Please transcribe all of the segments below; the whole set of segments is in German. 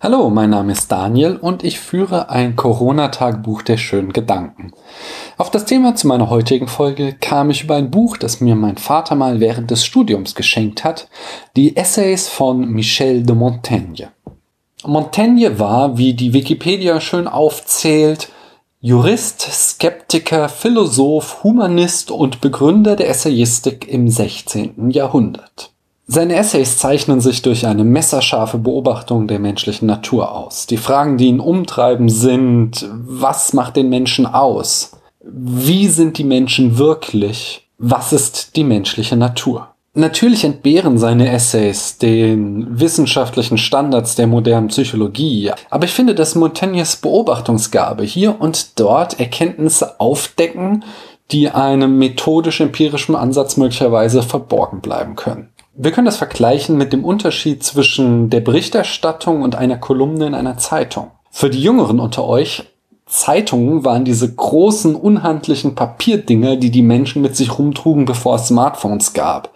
Hallo, mein Name ist Daniel und ich führe ein Corona-Tagebuch der schönen Gedanken. Auf das Thema zu meiner heutigen Folge kam ich über ein Buch, das mir mein Vater mal während des Studiums geschenkt hat, die Essays von Michel de Montaigne. Montaigne war, wie die Wikipedia schön aufzählt, Jurist, Skeptiker, Philosoph, Humanist und Begründer der Essayistik im 16. Jahrhundert. Seine Essays zeichnen sich durch eine messerscharfe Beobachtung der menschlichen Natur aus. Die Fragen, die ihn umtreiben, sind, was macht den Menschen aus? Wie sind die Menschen wirklich? Was ist die menschliche Natur? Natürlich entbehren seine Essays den wissenschaftlichen Standards der modernen Psychologie, aber ich finde, dass Montaignes Beobachtungsgabe hier und dort Erkenntnisse aufdecken, die einem methodisch-empirischen Ansatz möglicherweise verborgen bleiben können. Wir können das vergleichen mit dem Unterschied zwischen der Berichterstattung und einer Kolumne in einer Zeitung. Für die Jüngeren unter euch, Zeitungen waren diese großen, unhandlichen Papierdinger, die die Menschen mit sich rumtrugen, bevor es Smartphones gab.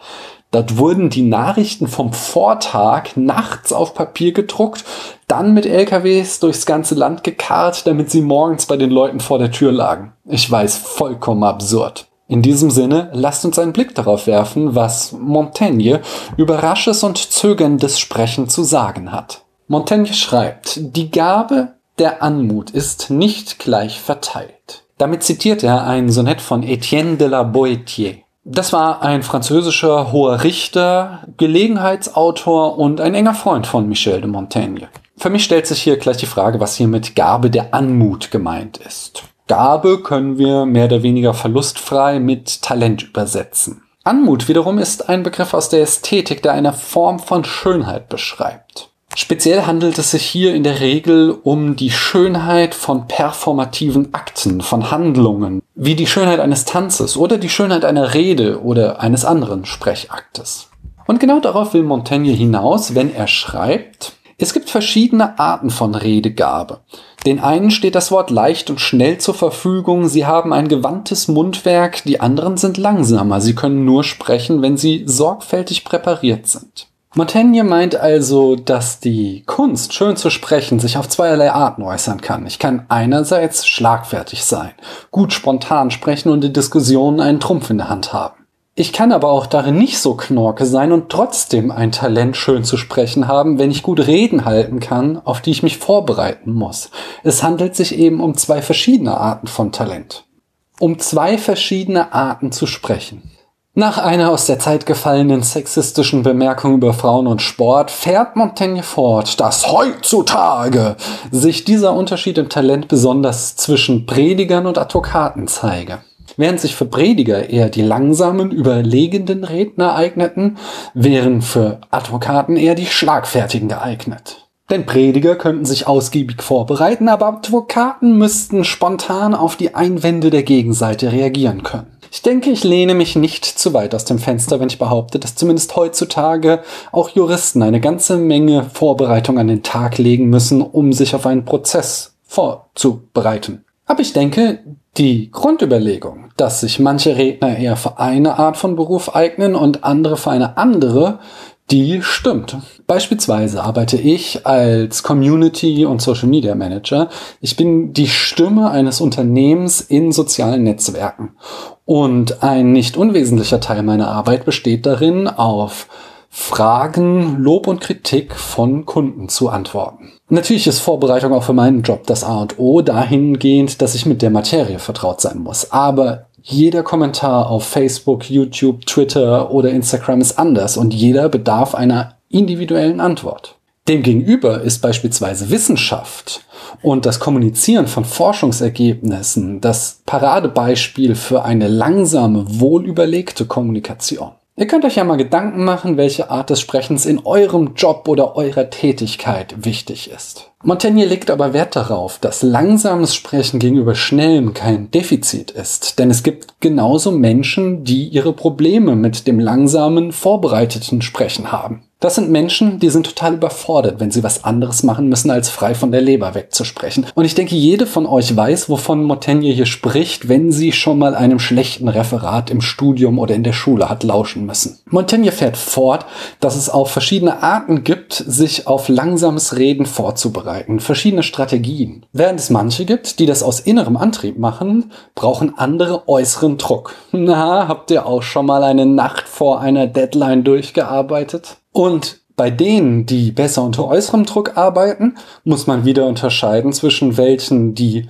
Dort wurden die Nachrichten vom Vortag nachts auf Papier gedruckt, dann mit LKWs durchs ganze Land gekarrt, damit sie morgens bei den Leuten vor der Tür lagen. Ich weiß, vollkommen absurd. In diesem Sinne, lasst uns einen Blick darauf werfen, was Montaigne über rasches und zögerndes Sprechen zu sagen hat. Montaigne schreibt, die Gabe der Anmut ist nicht gleich verteilt. Damit zitiert er ein Sonett von Etienne de la Boétier. Das war ein französischer hoher Richter, Gelegenheitsautor und ein enger Freund von Michel de Montaigne. Für mich stellt sich hier gleich die Frage, was hier mit Gabe der Anmut gemeint ist. Gabe können wir mehr oder weniger verlustfrei mit Talent übersetzen. Anmut wiederum ist ein Begriff aus der Ästhetik, der eine Form von Schönheit beschreibt. Speziell handelt es sich hier in der Regel um die Schönheit von performativen Akten, von Handlungen, wie die Schönheit eines Tanzes oder die Schönheit einer Rede oder eines anderen Sprechaktes. Und genau darauf will Montaigne hinaus, wenn er schreibt, es gibt verschiedene Arten von Redegabe. Den einen steht das Wort leicht und schnell zur Verfügung, sie haben ein gewandtes Mundwerk, die anderen sind langsamer, sie können nur sprechen, wenn sie sorgfältig präpariert sind. Montaigne meint also, dass die Kunst, schön zu sprechen, sich auf zweierlei Arten äußern kann. Ich kann einerseits schlagfertig sein, gut spontan sprechen und in Diskussionen einen Trumpf in der Hand haben. Ich kann aber auch darin nicht so knorke sein und trotzdem ein Talent schön zu sprechen haben, wenn ich gut Reden halten kann, auf die ich mich vorbereiten muss. Es handelt sich eben um zwei verschiedene Arten von Talent. Um zwei verschiedene Arten zu sprechen. Nach einer aus der Zeit gefallenen sexistischen Bemerkung über Frauen und Sport fährt Montaigne fort, dass heutzutage sich dieser Unterschied im Talent besonders zwischen Predigern und Advokaten zeige. Während sich für Prediger eher die langsamen, überlegenden Redner eigneten, wären für Advokaten eher die schlagfertigen geeignet. Denn Prediger könnten sich ausgiebig vorbereiten, aber Advokaten müssten spontan auf die Einwände der Gegenseite reagieren können. Ich denke, ich lehne mich nicht zu weit aus dem Fenster, wenn ich behaupte, dass zumindest heutzutage auch Juristen eine ganze Menge Vorbereitung an den Tag legen müssen, um sich auf einen Prozess vorzubereiten. Aber ich denke, die Grundüberlegung, dass sich manche Redner eher für eine Art von Beruf eignen und andere für eine andere, die stimmt. Beispielsweise arbeite ich als Community und Social Media Manager. Ich bin die Stimme eines Unternehmens in sozialen Netzwerken. Und ein nicht unwesentlicher Teil meiner Arbeit besteht darin, auf Fragen, Lob und Kritik von Kunden zu antworten. Natürlich ist Vorbereitung auch für meinen Job das A und O dahingehend, dass ich mit der Materie vertraut sein muss. Aber jeder Kommentar auf Facebook, YouTube, Twitter oder Instagram ist anders und jeder bedarf einer individuellen Antwort. Demgegenüber ist beispielsweise Wissenschaft und das Kommunizieren von Forschungsergebnissen das Paradebeispiel für eine langsame, wohlüberlegte Kommunikation. Ihr könnt euch ja mal Gedanken machen, welche Art des Sprechens in eurem Job oder eurer Tätigkeit wichtig ist. Montaigne legt aber Wert darauf, dass langsames Sprechen gegenüber schnellem kein Defizit ist, denn es gibt genauso Menschen, die ihre Probleme mit dem langsamen, vorbereiteten Sprechen haben. Das sind Menschen, die sind total überfordert, wenn sie was anderes machen müssen, als frei von der Leber wegzusprechen. Und ich denke, jede von euch weiß, wovon Montaigne hier spricht, wenn sie schon mal einem schlechten Referat im Studium oder in der Schule hat lauschen müssen. Montaigne fährt fort, dass es auch verschiedene Arten gibt, sich auf langsames Reden vorzubereiten, verschiedene Strategien. Während es manche gibt, die das aus innerem Antrieb machen, brauchen andere äußeren Druck. Na, habt ihr auch schon mal eine Nacht vor einer Deadline durchgearbeitet? Und bei denen, die besser unter äußerem Druck arbeiten, muss man wieder unterscheiden zwischen welchen, die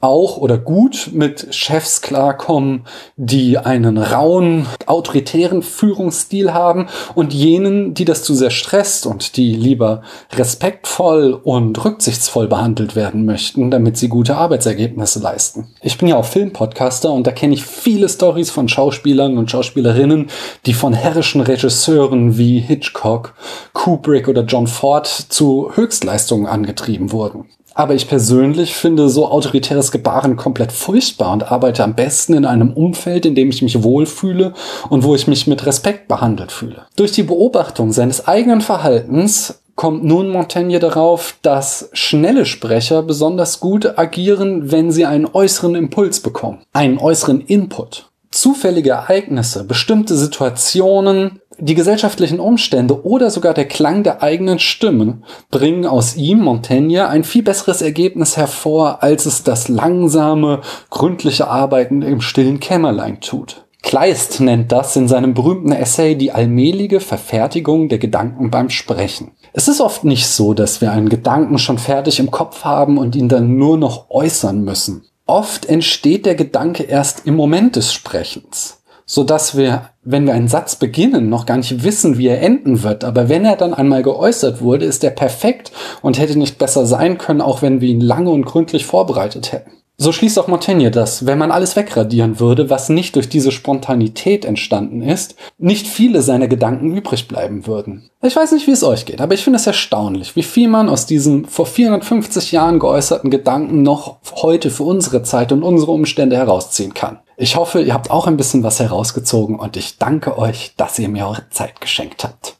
auch oder gut mit Chefs klarkommen, die einen rauen, autoritären Führungsstil haben und jenen, die das zu sehr stresst und die lieber respektvoll und rücksichtsvoll behandelt werden möchten, damit sie gute Arbeitsergebnisse leisten. Ich bin ja auch Filmpodcaster und da kenne ich viele Stories von Schauspielern und Schauspielerinnen, die von herrischen Regisseuren wie Hitchcock, Kubrick oder John Ford zu Höchstleistungen angetrieben wurden. Aber ich persönlich finde so autoritäres Gebaren komplett furchtbar und arbeite am besten in einem Umfeld, in dem ich mich wohlfühle und wo ich mich mit Respekt behandelt fühle. Durch die Beobachtung seines eigenen Verhaltens kommt nun Montaigne darauf, dass schnelle Sprecher besonders gut agieren, wenn sie einen äußeren Impuls bekommen, einen äußeren Input. Zufällige Ereignisse, bestimmte Situationen, die gesellschaftlichen Umstände oder sogar der Klang der eigenen Stimme bringen aus ihm, Montaigne, ein viel besseres Ergebnis hervor, als es das langsame, gründliche Arbeiten im stillen Kämmerlein tut. Kleist nennt das in seinem berühmten Essay die allmähliche Verfertigung der Gedanken beim Sprechen. Es ist oft nicht so, dass wir einen Gedanken schon fertig im Kopf haben und ihn dann nur noch äußern müssen. Oft entsteht der Gedanke erst im Moment des Sprechens so dass wir, wenn wir einen Satz beginnen, noch gar nicht wissen, wie er enden wird. Aber wenn er dann einmal geäußert wurde, ist er perfekt und hätte nicht besser sein können, auch wenn wir ihn lange und gründlich vorbereitet hätten. So schließt auch Montaigne, dass, wenn man alles wegradieren würde, was nicht durch diese Spontanität entstanden ist, nicht viele seiner Gedanken übrig bleiben würden. Ich weiß nicht, wie es euch geht, aber ich finde es erstaunlich, wie viel man aus diesem vor 450 Jahren geäußerten Gedanken noch heute für unsere Zeit und unsere Umstände herausziehen kann. Ich hoffe, ihr habt auch ein bisschen was herausgezogen und ich danke euch, dass ihr mir eure Zeit geschenkt habt.